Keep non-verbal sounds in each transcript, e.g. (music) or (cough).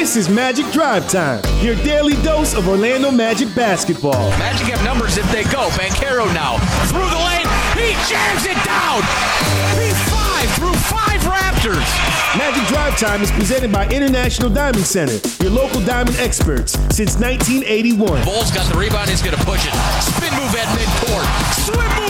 This is Magic Drive Time, your daily dose of Orlando Magic basketball. Magic have numbers if they go. Banchero now through the lane. He jams it down. He five through five Raptors. Magic Drive Time is presented by International Diamond Center, your local diamond experts since 1981. Bulls got the rebound. He's going to push it. Spin move at midcourt. Swim move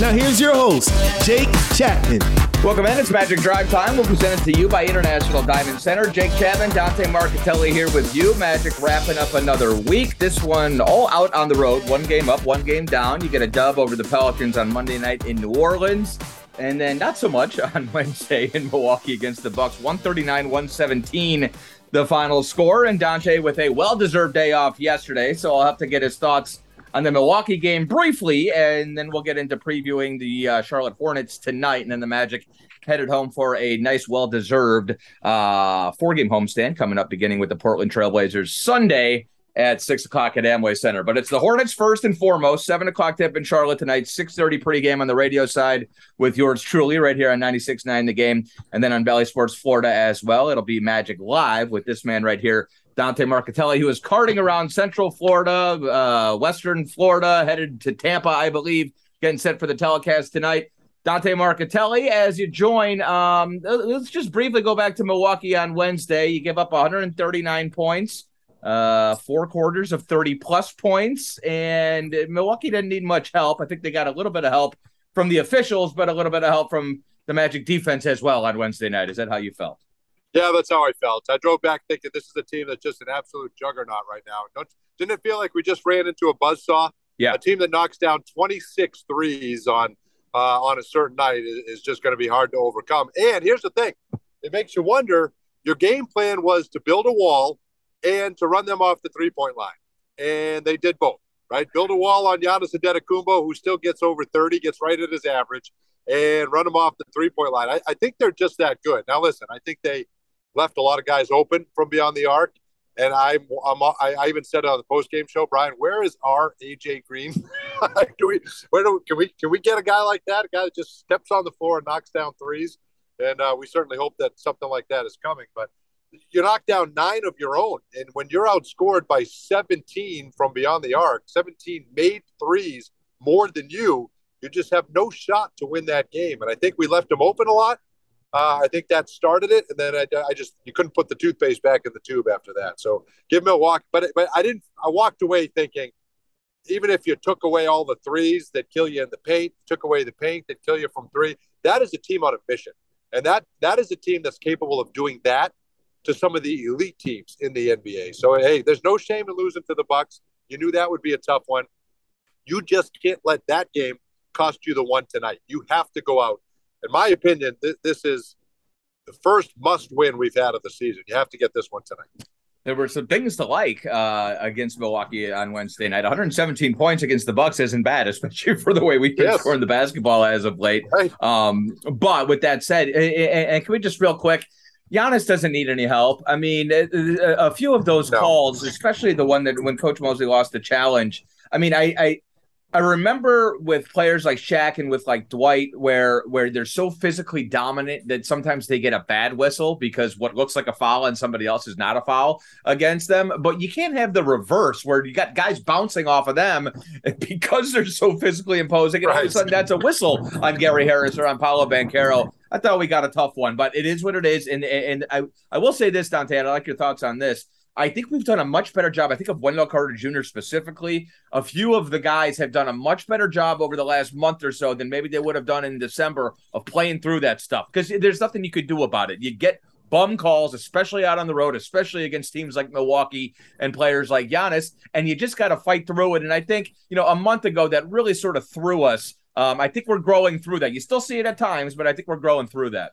Now here's your host, Jake Chapman. Welcome in. It's Magic Drive Time. We'll present it to you by International Diamond Center. Jake Chapman, Dante Marchitelli here with you. Magic wrapping up another week. This one all out on the road. One game up, one game down. You get a dub over the Pelicans on Monday night in New Orleans. And then not so much (laughs) on Wednesday in Milwaukee against the Bucks. 139-117 the final score. And Dante with a well-deserved day off yesterday. So I'll have to get his thoughts on the Milwaukee game briefly, and then we'll get into previewing the uh, Charlotte Hornets tonight, and then the Magic headed home for a nice, well-deserved uh, four-game homestand coming up, beginning with the Portland Trailblazers Sunday at six o'clock at Amway Center. But it's the Hornets first and foremost. Seven o'clock tip in Charlotte tonight. Six thirty pregame on the radio side with yours truly right here on 96.9 The Game, and then on Bally Sports Florida as well. It'll be Magic Live with this man right here, Dante Marchitelli, who is carting around Central Florida, uh, Western Florida, headed to Tampa, I believe, getting set for the telecast tonight. Dante Marchitelli, as you join, um, let's just briefly go back to Milwaukee on Wednesday. You give up 139 points, uh, four quarters of 30 plus points, and Milwaukee didn't need much help. I think they got a little bit of help from the officials, but a little bit of help from the Magic defense as well on Wednesday night. Is that how you felt? Yeah, that's how I felt. I drove back thinking this is a team that's just an absolute juggernaut right now. Don't, didn't it feel like we just ran into a buzzsaw? Yeah. A team that knocks down 26 threes on uh, on a certain night is, is just going to be hard to overcome. And here's the thing it makes you wonder your game plan was to build a wall and to run them off the three point line. And they did both, right? Build a wall on Giannis Antetokounmpo, who still gets over 30, gets right at his average, and run them off the three point line. I, I think they're just that good. Now, listen, I think they left a lot of guys open from beyond the arc. And I'm, I'm I, I even said on the post game show, Brian, where is our AJ Green? (laughs) do we, where do can we can we get a guy like that? A guy that just steps on the floor and knocks down threes. And uh, we certainly hope that something like that is coming. But you knock down nine of your own, and when you're outscored by 17 from beyond the arc, 17 made threes more than you, you just have no shot to win that game. And I think we left them open a lot. Uh, I think that started it, and then I, I, just you couldn't put the toothpaste back in the tube after that. So give Milwaukee, but but I didn't. I walked away thinking, even if you took away all the threes that kill you in the paint, took away the paint that kill you from three, that is a team on a mission, and that that is a team that's capable of doing that to some of the elite teams in the NBA. So hey, there's no shame in losing to the Bucks. You knew that would be a tough one. You just can't let that game cost you the one tonight. You have to go out in my opinion, th- this is the first must win we've had of the season. You have to get this one tonight. There were some things to like uh, against Milwaukee on Wednesday night. 117 points against the Bucks isn't bad, especially (laughs) for the way we've been yes. scoring the basketball as of late. Right. Um, but with that said, and can we just real quick? Giannis doesn't need any help. I mean, a few of those no. calls, especially the one that when Coach Mosley lost the challenge. I mean, I, I I remember with players like Shaq and with like Dwight, where where they're so physically dominant that sometimes they get a bad whistle because what looks like a foul and somebody else is not a foul against them. But you can't have the reverse where you got guys bouncing off of them (laughs) because they're so physically imposing, and all of a sudden that's a whistle on Gary Harris or on Paolo Banchero. I thought we got a tough one, but it is what it is. And and I I will say this, Dante, and I like your thoughts on this I think we've done a much better job. I think of Wendell Carter Jr. specifically. A few of the guys have done a much better job over the last month or so than maybe they would have done in December of playing through that stuff because there's nothing you could do about it. You get bum calls, especially out on the road, especially against teams like Milwaukee and players like Giannis, and you just got to fight through it. And I think, you know, a month ago that really sort of threw us. Um, I think we're growing through that. You still see it at times, but I think we're growing through that.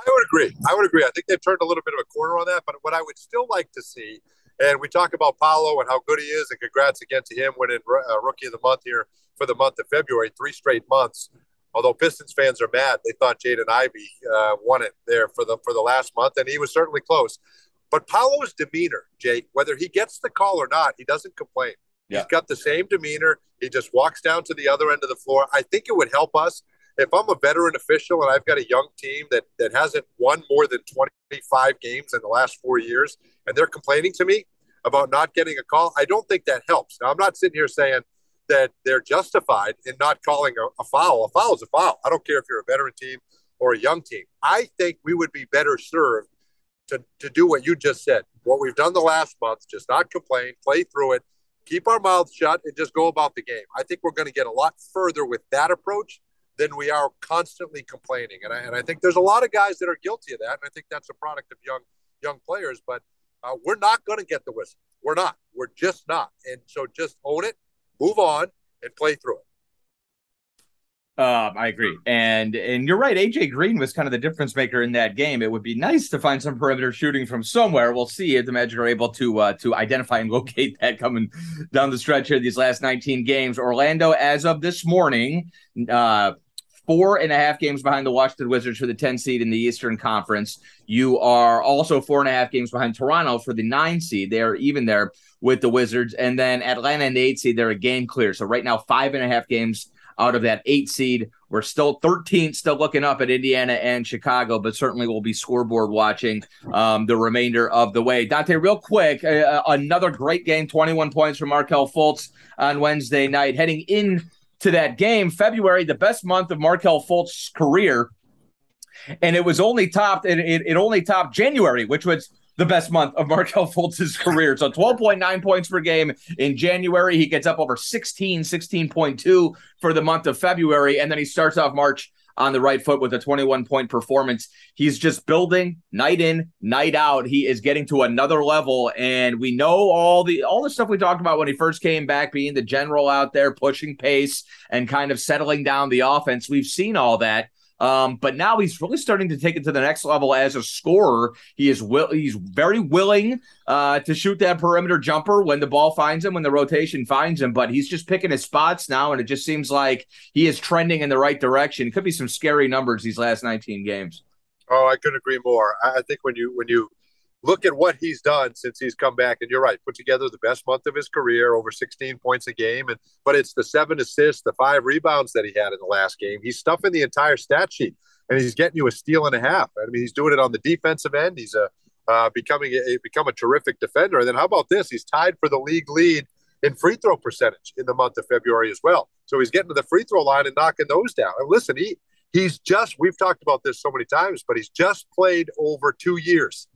I would agree. I would agree. I think they've turned a little bit of a corner on that. But what I would still like to see, and we talk about Paolo and how good he is, and congrats again to him winning uh, Rookie of the Month here for the month of February, three straight months. Although Pistons fans are mad, they thought Jaden Ivey uh, won it there for the for the last month, and he was certainly close. But Paolo's demeanor, Jake, whether he gets the call or not, he doesn't complain. He's got the same demeanor. He just walks down to the other end of the floor. I think it would help us if I'm a veteran official and I've got a young team that that hasn't won more than 25 games in the last four years, and they're complaining to me about not getting a call. I don't think that helps. Now I'm not sitting here saying that they're justified in not calling a, a foul. A foul is a foul. I don't care if you're a veteran team or a young team. I think we would be better served to, to do what you just said. What we've done the last month, just not complain, play through it, keep our mouths shut, and just go about the game. I think we're going to get a lot further with that approach than we are constantly complaining. And I, and I think there's a lot of guys that are guilty of that. And I think that's a product of young young players. But uh, we're not going to get the whistle. We're not. We're just not. And so just own it, move on, and play through it. Um, I agree, and and you're right. AJ Green was kind of the difference maker in that game. It would be nice to find some perimeter shooting from somewhere. We'll see if the Magic are able to uh, to identify and (laughs) locate that coming down the stretch here. These last 19 games, Orlando, as of this morning, uh, four and a half games behind the Washington Wizards for the 10 seed in the Eastern Conference. You are also four and a half games behind Toronto for the nine seed. They are even there with the Wizards, and then Atlanta and the eight seed. They're a game clear. So right now, five and a half games out of that eight seed. We're still 13th, still looking up at Indiana and Chicago, but certainly we'll be scoreboard watching um, the remainder of the way. Dante, real quick, uh, uh another great game, 21 points from Markelle Fultz on Wednesday night. Heading in to that game, February, the best month of Markelle Fultz's career. And it was only topped, it, it, it only topped January, which was the best month of Markelle (laughs) Fultz's career. So 12.9 points per game in January. He gets up over 16, 16.2 for the month of February. And then he starts off March on the right foot with a 21 point performance. He's just building night in, night out. He is getting to another level. And we know all the all the stuff we talked about when he first came back, being the general out there, pushing pace and kind of settling down the offense. We've seen all that. Um, but now he's really starting to take it to the next level as a scorer. He is will he's very willing uh, to shoot that perimeter jumper when the ball finds him, when the rotation finds him. But he's just picking his spots now, and it just seems like he is trending in the right direction. It could be some scary numbers these last 19 games. Oh, I couldn't agree more. I think when you when you look at what he's done since he's come back. And you're right, put together the best month of his career, over 16 points a game. And but it's the seven assists, the five rebounds that he had in the last game. He's stuffing the entire stat sheet, and he's getting you a steal and a half. I mean, he's doing it on the defensive end. He's a uh, becoming a become a terrific defender. And then how about this? He's tied for the league lead in free throw percentage in the month of February as well. So he's getting to the free throw line and knocking those down. And listen, he he's just we've talked about this so many times, but he's just played over two years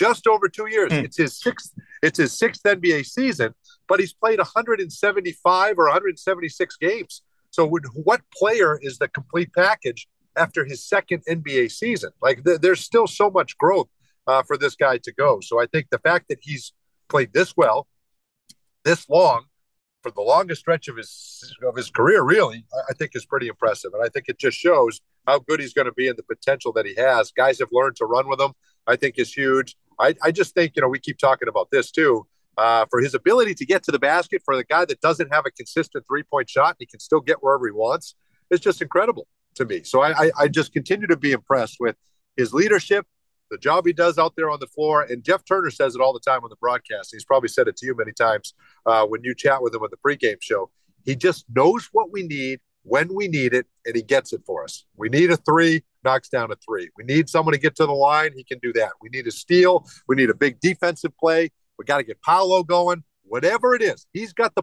just over two years. Mm. It's his sixth. It's his sixth NBA season, but he's played 175 or 176 games. So, what player is the complete package after his second NBA season? Like, th- there's still so much growth uh, for this guy to go. So, I think the fact that he's played this well, this long, for the longest stretch of his of his career, really, I think is pretty impressive. And I think it just shows how good he's going to be and the potential that he has. Guys have learned to run with him. I think is huge. I, I just think, you know, we keep talking about this too. Uh, for his ability to get to the basket for the guy that doesn't have a consistent three point shot, he can still get wherever he wants. It's just incredible to me. So I, I, I just continue to be impressed with his leadership, the job he does out there on the floor. And Jeff Turner says it all the time on the broadcast. He's probably said it to you many times uh, when you chat with him on the pregame show. He just knows what we need when we need it, and he gets it for us. We need a three, knocks down a three. We need someone to get to the line, he can do that. We need a steal, we need a big defensive play. We got to get Paolo going. Whatever it is, he's got the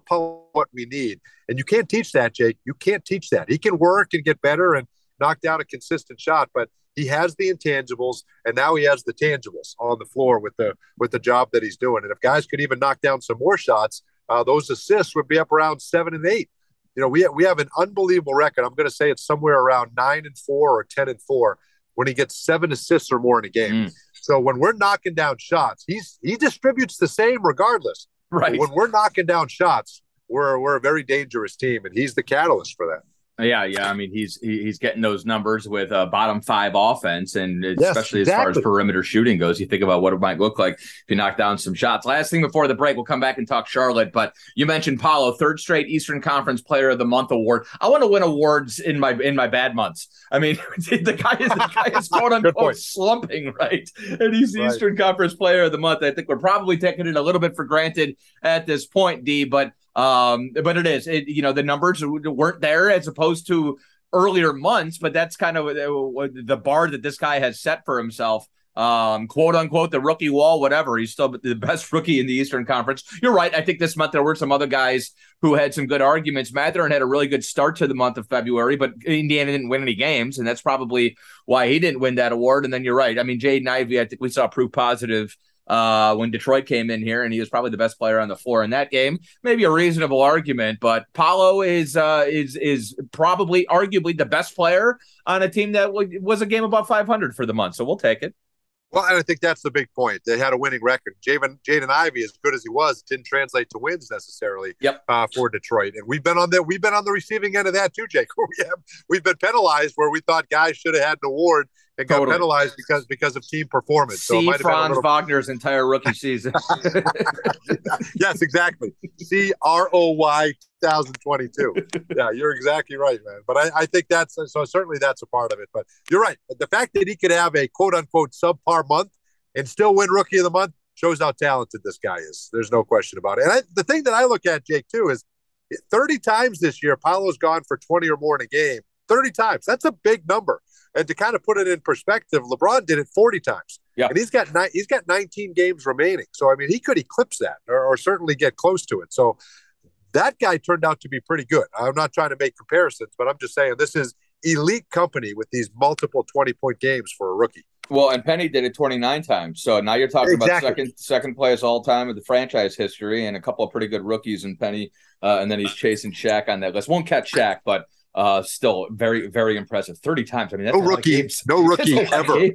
what we need, and you can't teach that, Jake. You can't teach that. He can work and get better and knock down a consistent shot, but he has the intangibles, and now he has the tangibles on the floor with the with the job that he's doing. And if guys could even knock down some more shots, uh, those assists would be up around seven and eight you know, we we have an unbelievable record. I'm going to say it's somewhere around nine and four or ten and four when he gets seven assists or more in a game. Mm. So when we're knocking down shots, he's he distributes the same regardless. Right. When we're knocking down shots, we're we're a very dangerous team, and he's the catalyst for that. Yeah, yeah. I mean, he's he's getting those numbers with a bottom five offense, and especially yes, exactly. as far as perimeter shooting goes. You think about what it might look like if you knock down some shots. Last thing before the break, we'll come back and talk Charlotte. But you mentioned Paolo, third straight Eastern Conference Player of the Month award. I want to win awards in my in my bad months. I mean, (laughs) the guy is the guy is (laughs) quote unquote slumping, right? And he's right. Eastern Conference Player of the Month. I think we're probably taking it a little bit for granted at this point, D. But Um, but it is, it, you know, the numbers weren't there as opposed to earlier months, but that's kind of the bar that this guy has set for himself um, quote unquote, the rookie wall, whatever. He's still the best (laughs) rookie in the Eastern Conference. You're right. I think this month there were some other guys who had some good arguments. Mathurin had a really good start to the month of February, but Indiana didn't win any games, and that's probably why he didn't win that award. And then you're right. I mean, Jaden Ivey, I think we saw proof positive uh, when Detroit came in here, and he was probably the best player on the floor in that game. Maybe a reasonable argument, but Paolo is uh, is is probably arguably the best player on a team that was a game above 500 for the month. So we'll take it. Well, and I think that's the big point. They had a winning record. Jaden, Jaden Ivey, as good as he was, didn't translate to wins necessarily yep. uh, for Detroit. And we've been on the we've been on the receiving end of that too, Jake. (laughs) We have, we've been penalized where we thought guys should have had an award and got penalized because because of team performance. See so Franz little... Wagner's entire rookie season. (laughs) (laughs) yes, exactly. C R O Y 2022. yeah, you're exactly right, man. But I, I think that's so certainly that's a part of it. But you're right. The fact that he could have a quote unquote subpar month and still win rookie of the month shows how talented this guy is. There's no question about it. And I, the thing that I look at, Jake, too, is 30 times this year, Paolo's gone for 20 or more in a game. 30 times. That's a big number. And to kind of put it in perspective, LeBron did it 40 times. Yeah. And he's got ni- he's got 19 games remaining. So I mean, he could eclipse that or, or certainly get close to it. So that guy turned out to be pretty good. I'm not trying to make comparisons, but I'm just saying this is elite company with these multiple 20 point games for a rookie. Well, and Penny did it 29 times. So now you're talking exactly. about second second place all time of the franchise history and a couple of pretty good rookies in Penny. Uh, and then he's chasing Shaq on that list. Won't catch Shaq, but uh, still very, very impressive. 30 times. I mean, no rookie, no rookie ever.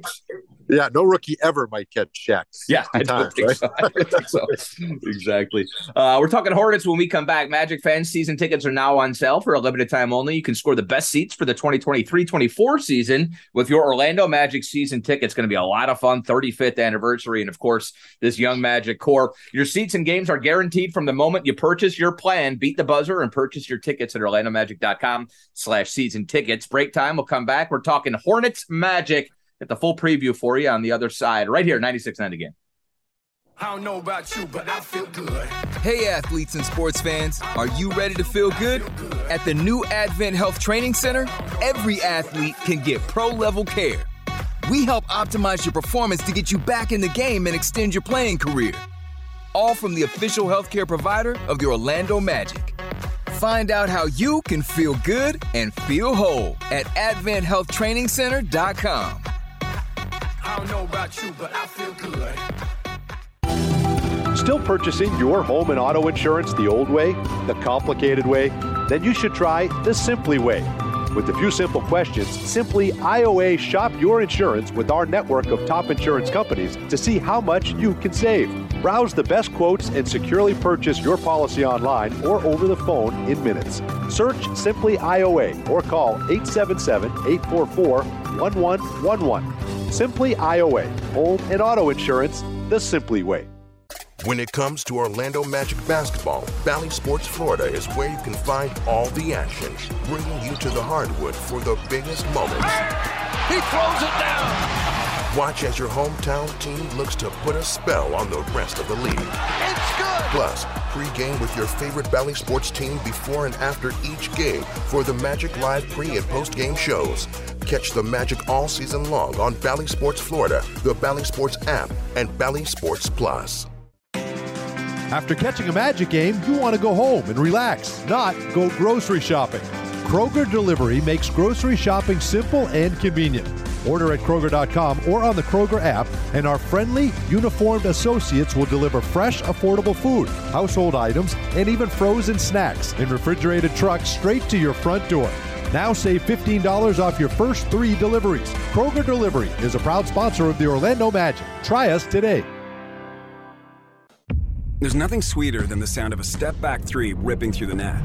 Yeah, no rookie ever might catch Shaq. Yeah, I don't, think, right? so. I so. (laughs) exactly. Uh, we're talking Hornets when we come back. Magic fans season tickets are now on sale for a limited time only. You can score the best seats for the 2023-24 season with your Orlando Magic season ticket. It's going to be a lot of fun. 35th anniversary, and of course, this young Magic core. Your seats and games are guaranteed from the moment you purchase your plan. Beat the buzzer and purchase your tickets at OrlandoMagic.com slash season tickets. Break time. We'll come back. We're talking Hornets Magic. Get the full preview for you on the other side, right here, 96.9 again. I don't know about you, but I feel good. Hey, athletes and sports fans, are you ready to feel good? At the new Advent Health Training Center, every athlete can get pro level care. We help optimize your performance to get you back in the game and extend your playing career. All from the official healthcare provider of the Orlando Magic. Find out how you can feel good and feel whole at AdventHealthTrainingCenter.com. I don't know about you, but I feel good. Still purchasing your home and auto insurance the old way, the complicated way? Then you should try the Simply Way. With a few simple questions, simply IOA shop your insurance with our network of top insurance companies to see how much you can save. Browse the best quotes and securely purchase your policy online or over the phone in minutes. Search Simply IOA or call 877 844 1111. Simply IOA, home and auto insurance the Simply way. When it comes to Orlando Magic basketball, Bally Sports Florida is where you can find all the action, bringing you to the hardwood for the biggest moments. He throws it down. Watch as your hometown team looks to put a spell on the rest of the league. It's good. Plus, pre-game with your favorite Bally Sports team before and after each game for the Magic Live pre and post-game shows. Catch the Magic all season long on Bally Sports Florida, the Bally Sports app, and Bally Sports Plus. After catching a Magic game, you want to go home and relax, not go grocery shopping. Kroger Delivery makes grocery shopping simple and convenient. Order at Kroger.com or on the Kroger app, and our friendly, uniformed associates will deliver fresh, affordable food, household items, and even frozen snacks in refrigerated trucks straight to your front door. Now save $15 off your first three deliveries. Kroger Delivery is a proud sponsor of the Orlando Magic. Try us today. There's nothing sweeter than the sound of a step back three ripping through the net.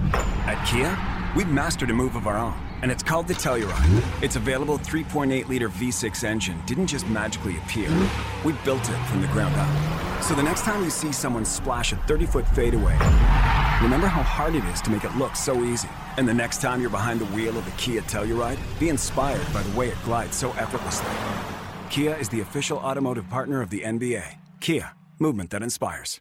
At Kia, we've mastered a move of our own, and it's called the Telluride. Its available 3.8 liter V6 engine didn't just magically appear, we built it from the ground up. So the next time you see someone splash a 30 foot fadeaway, remember how hard it is to make it look so easy. And the next time you're behind the wheel of the Kia Telluride, be inspired by the way it glides so effortlessly. Kia is the official automotive partner of the NBA. Kia, movement that inspires.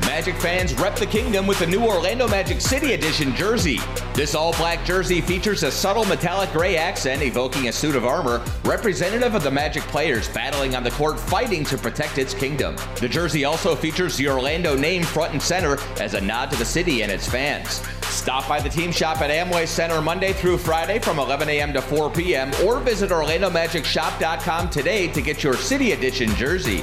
Magic fans rep the kingdom with the new Orlando Magic City Edition jersey. This all black jersey features a subtle metallic gray accent evoking a suit of armor, representative of the Magic players battling on the court fighting to protect its kingdom. The jersey also features the Orlando name front and center as a nod to the city and its fans. Stop by the team shop at Amway Center Monday through Friday from 11 a.m. to 4 p.m. or visit OrlandoMagicShop.com today to get your City Edition jersey.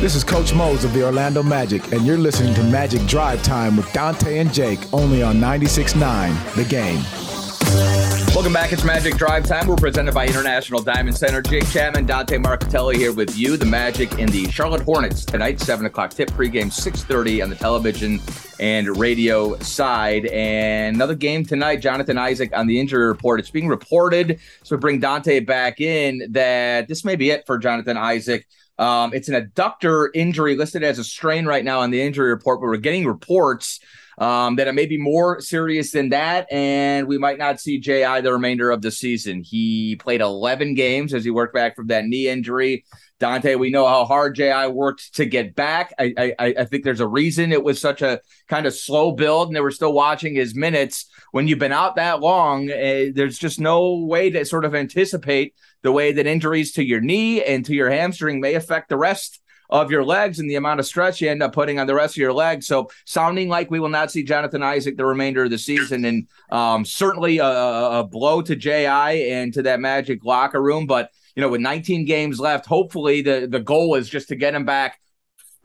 This is Coach Mose of the Orlando Magic, and you're listening to Magic Drive Time with Dante and Jake only on 96.9 The Game. Welcome back. It's Magic Drive Time. We're presented by International Diamond Center. Jake Chapman, Dante Marchitelli here with you. The Magic and the Charlotte Hornets tonight, 7 o'clock tip, pregame 6.30 on the television and radio side. And another game tonight, Jonathan Isaac on the injury report. It's being reported, so bring Dante back in, that this may be it for Jonathan Isaac. Um, it's an adductor injury listed as a strain right now on the injury report, but we're getting reports um, that it may be more serious than that, and we might not see J.I. the remainder of the season. He played 11 games as he worked back from that knee injury. Dante, we know how hard J.I. worked to get back. I, I, I think there's a reason it was such a kind of slow build, and they were still watching his minutes. When you've been out that long, uh, there's just no way to sort of anticipate the way that injuries to your knee and to your hamstring may affect the rest of your legs and the amount of stretch you end up putting on the rest of your legs. So, sounding like we will not see Jonathan Isaac the remainder of the season, and um, certainly a, a, blow to Ji and to that Magic locker room. But you know, with 19 games left, hopefully the the goal is just to get him back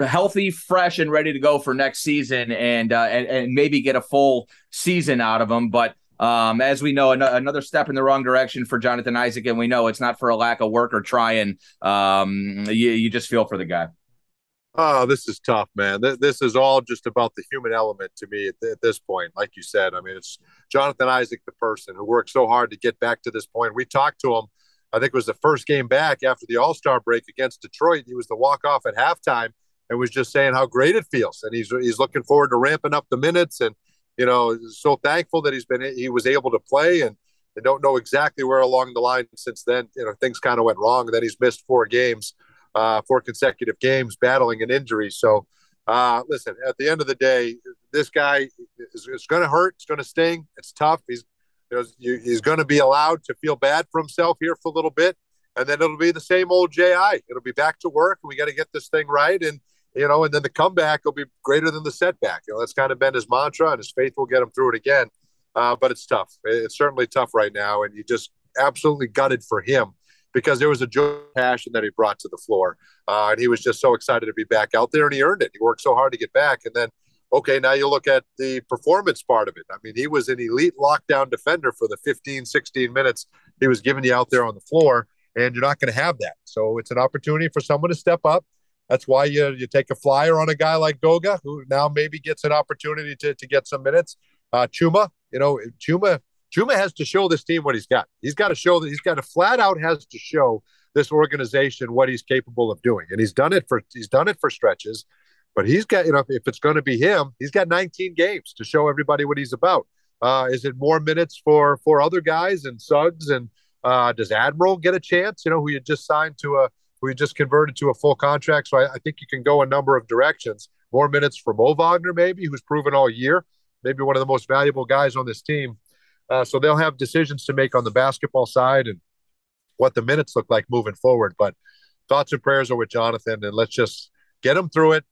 healthy, fresh, and ready to go for next season, and uh, and, and maybe get a full season out of him. But um, as we know, an- another step in the wrong direction for Jonathan Isaac, and we know it's not for a lack of work or trying. Um, you, you just feel for the guy. Oh, this is tough, man. This is all just about the human element to me at, at this point. Like you said, I mean, it's Jonathan Isaac, the person who worked so hard to get back to this point. We talked to him. I think it was the first game back after the All Star break against Detroit. He was the walk off at halftime and was just saying how great it feels, and he's he's looking forward to ramping up the minutes and you know, so thankful that he's been he was able to play and I don't know exactly where along the line since then, you know, things kind of went wrong and then he's missed four games, uh, four consecutive games battling an injury. So uh, listen, at the end of the day, this guy is, is going to hurt. It's going to sting. It's tough. He's, you know, he's going to be allowed to feel bad for himself here for a little bit. And then it'll be the same old JI. It'll be back to work. We got to get this thing right. And, you know, and then the comeback will be greater than the setback. You know, that's kind of been his mantra, and his faith will get him through it again. Uh, but it's tough. It's certainly tough right now, and you just absolutely gutted for him because there was a joy passion that he brought to the floor, uh, and he was just so excited to be back out there, and he earned it. He worked so hard to get back, and then okay, now you look at the performance part of it. I mean, he was an elite lockdown defender for the 15, 16 minutes he was giving you out there on the floor, and you're not going to have that. So it's an opportunity for someone to step up that's why you you take a flyer on a guy like Goga, who now maybe gets an opportunity to, to get some minutes. Uh, Chuma, you know, Chuma Chuma has to show this team what he's got. He's got to show that he's got to flat out has to show this organization what he's capable of doing, and he's done it for he's done it for stretches. But he's got you know if it's going to be him, he's got 19 games to show everybody what he's about. Uh, is it more minutes for for other guys and Suggs and uh, does Admiral get a chance? You know, who you just signed to a we just converted to a full contract. So I, I, think you can go a number of directions. More minutes for Mo Wagner, maybe, who's proven all year, maybe one of the most valuable guys on this team. Uh, so they'll have decisions to make on the basketball side. And what the minutes look like moving forward. But thoughts and prayers are with Jonathan, and let's just get him through it.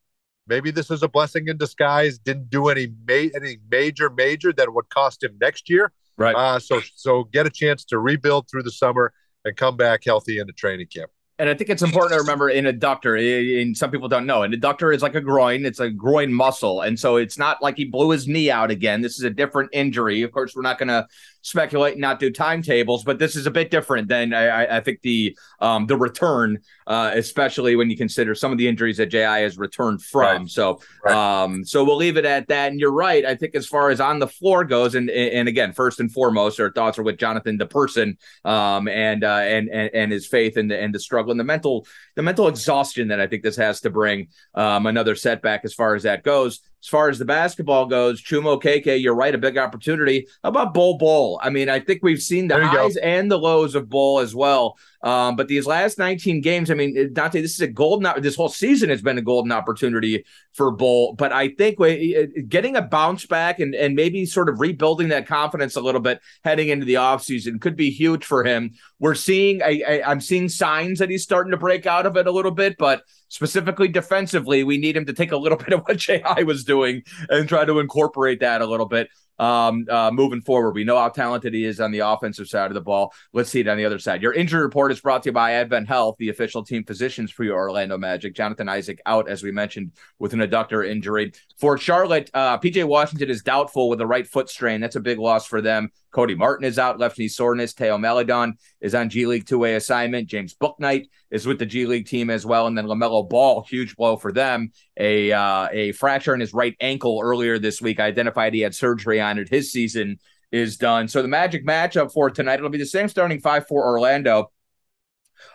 Maybe this is a blessing in disguise. Didn't do any ma- any major major that would cost him next year. Right. Uh, so so get a chance to rebuild through the summer and come back healthy into training camp. And I think it's important to remember in adductor, and some people don't know, an adductor is like a groin. It's a groin muscle. And so it's not like he blew his knee out again. This is a different injury. Of course, we're not going to speculate and not do timetables, but this is a bit different than I, I think the um, the return, uh, especially when you consider some of the injuries that JI has returned from. Right. So right. Um, so we'll leave it at that. And you're right. I think as far as on the floor goes, and and again, first and foremost, our thoughts are with Jonathan, the person, um, and, uh, and and and his faith and the and the struggle and the mental the mental exhaustion that I think this has to bring um, another setback as far as that goes. As far as the basketball goes, Chuma Okeke, you're right, a big opportunity. How about Bol Bol? I mean, I think we've seen the highs go. and the lows of Bull as well. Um, but these last 19 games, I mean, Dante, this is a golden. This whole season has been a golden opportunity for Bull. But I think we, getting a bounce back and and maybe sort of rebuilding that confidence a little bit heading into the offseason could be huge for him. We're seeing, I, I, I'm seeing signs that he's starting to break out of it a little bit, but specifically defensively, we need him to take a little (laughs) bit of what JI was doing and try to incorporate that a little bit um, uh, moving forward. We know how talented he is on the offensive side of the ball. Let's see it on the other side. Your injury report is brought to you by Advent Health, the official team physicians for your Orlando Magic. Jonathan Isaac out, as we mentioned, with an adductor injury. For Charlotte, uh, PJ Washington is doubtful with a right foot strain. That's a big loss for them. Cody Martin is out, left knee soreness. Theo Maledon is on G League two way assignment. James Bouknight is with the G League team as well. And then LaMelo Ball, huge blow for them. A uh, a fracture in his right ankle earlier this week. I identified he had surgery on it. His season is done. So the Magic matchup for tonight, it'll be the same starting five for Orlando.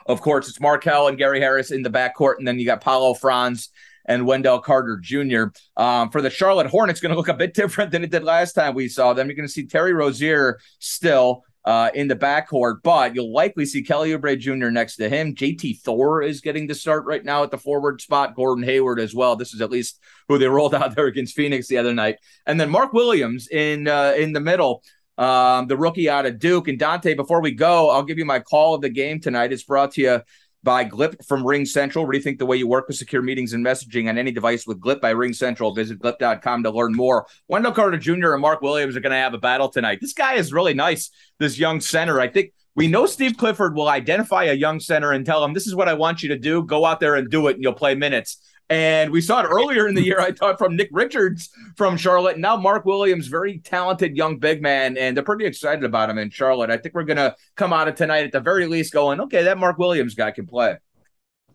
Of course, it's Markelle and Gary Harris in the backcourt, and then you got Paolo Franz and Wendell Carter Jr. Um, for the Charlotte Hornets, going to look a bit (laughs) different than it did last time we saw them. You're going to see Terry Rozier still uh, in the backcourt, but you'll likely see Kelly Oubre Jr. next to him. JT Thor is getting to start right now at the forward spot. Gordon Hayward as well. This is at least who they rolled (laughs) out there against Phoenix the other night, and then Mark Williams in uh, in the middle. Um, the rookie out of Duke. And Dante, before we go, I'll give you my call of the game tonight. It's brought to you by Glip from Ring Central. Rethink the way you work with secure meetings and messaging on any device with Glip by Ring Central. Visit glip.com to learn more. Wendell Carter Jr. and Mark Williams are going to have a battle tonight. This guy is really nice, this young center. I think we know Steve Clifford will identify a young center and tell him, This is what I want you to do. Go out there and do it, and you'll play minutes. And we saw it earlier in the year, I (laughs) thought, from Nick Richards from Charlotte. Now, Mark Williams, very talented young big man, and they're pretty excited about him in Charlotte. I think we're going to come out of tonight at the very least going, okay, that Mark Williams guy can play.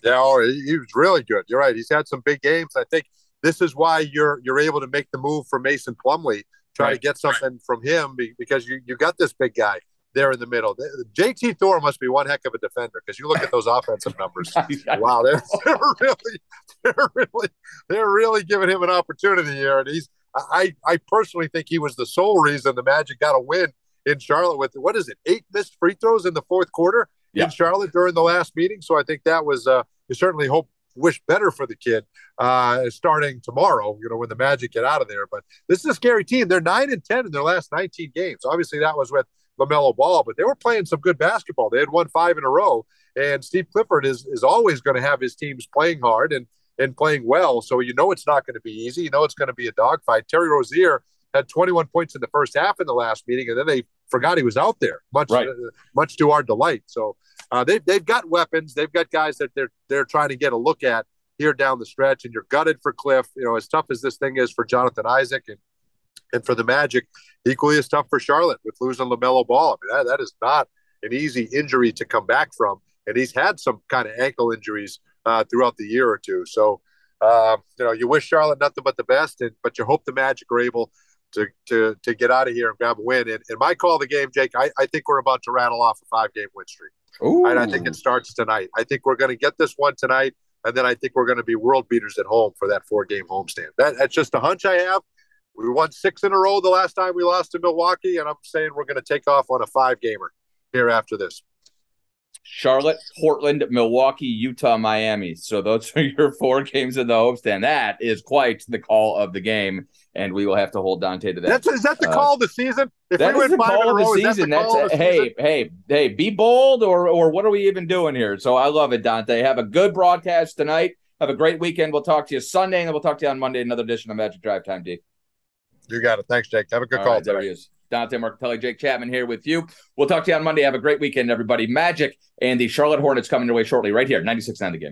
Yeah, oh, he was really good. You're right. He's had some big games. I think this is why you're you're able to make the move for Mason Plumlee, try right. to get something right. from him because you you got this big guy there in the middle. JT Thor must be one heck of a defender because you look at those offensive numbers. (laughs) wow, they're, (laughs) they're, really, they're really, they're really giving him an opportunity here. And he's, I, I personally think he was the sole reason the Magic got a win in Charlotte with what is it, eight missed free throws in the fourth quarter yeah. in Charlotte during the last meeting. So I think that was, uh, you certainly hope wish better for the kid uh, starting tomorrow, you know, when the Magic get out of there. But this is a scary team. They're 9 and 10 in their last 19 games. Obviously, that was with LaMelo Ball, but they were playing some good basketball. They had won five in a row, and Steve Clifford is is always going to have his teams playing hard and and playing well. So you know it's not going to be easy. You know it's going to be a dogfight. Terry Rozier had 21 points in the first half in the last meeting, and then they forgot he was out there. Much right. uh, much to our delight. So uh, they've they've got weapons. They've got guys that they're they're trying to get a look at here down the stretch. And you're gutted for Cliff. You know as tough as this thing is for Jonathan Isaac and and for the Magic, equally as tough for Charlotte with losing LaMelo Ball. I mean, that, that is not an easy injury to come back from. And he's had some kind of ankle injuries uh, throughout the year or two. So, uh, you know, you wish Charlotte nothing but the best, and but you hope the Magic are able to to to get out of here and grab a win. And, and my call of the game, Jake, I, I think we're about to rattle off a five game win streak. Ooh. And I think it starts tonight. I think we're going to get this one tonight, and then I think we're going to be world beaters at home for that four game homestand. That, that's just a hunch I have. We won six in a row the last time we lost to Milwaukee, and I'm saying we're going to take off on a five gamer here after this. Charlotte, Portland, Milwaukee, Utah, Miami. So those (laughs) are your four games in the homestand. That is quite the call of the game, and we will have to hold Dante to that. That's, is that the uh, call of the season? If that we is the call of the season. That That's a, hey, season? hey, hey, be bold, or or what are we even doing here? So I love it, Dante. Have a good broadcast tonight. Have a great weekend. We'll talk to you Sunday, and then we'll talk to you on Monday. Another edition of Magic Drive Time, D. You got it. Thanks, Jake. Have a good All call. Right, there he is. Dante Marchitelli, Jake Chapman here with you. We'll talk to you on Monday. Have a great weekend, everybody. Magic and the Charlotte Hornets coming your way shortly, right here, 96.9 the game.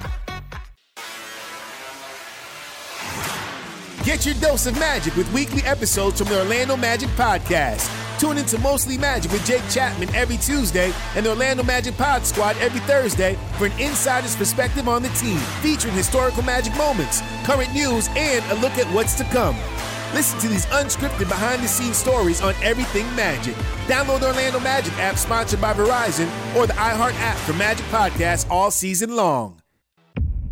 Get your dose of magic with weekly episodes from the Orlando Magic Podcast. Tune into Mostly Magic with Jake Chapman every Tuesday and the Orlando Magic Pod Squad every Thursday for an insider's perspective on the team, featuring historical magic moments, current news, and a look at what's to come. Listen to these unscripted behind the scenes stories on everything Magic. Download the Orlando Magic app sponsored by Verizon or the iHeart app for Magic Podcasts all season long.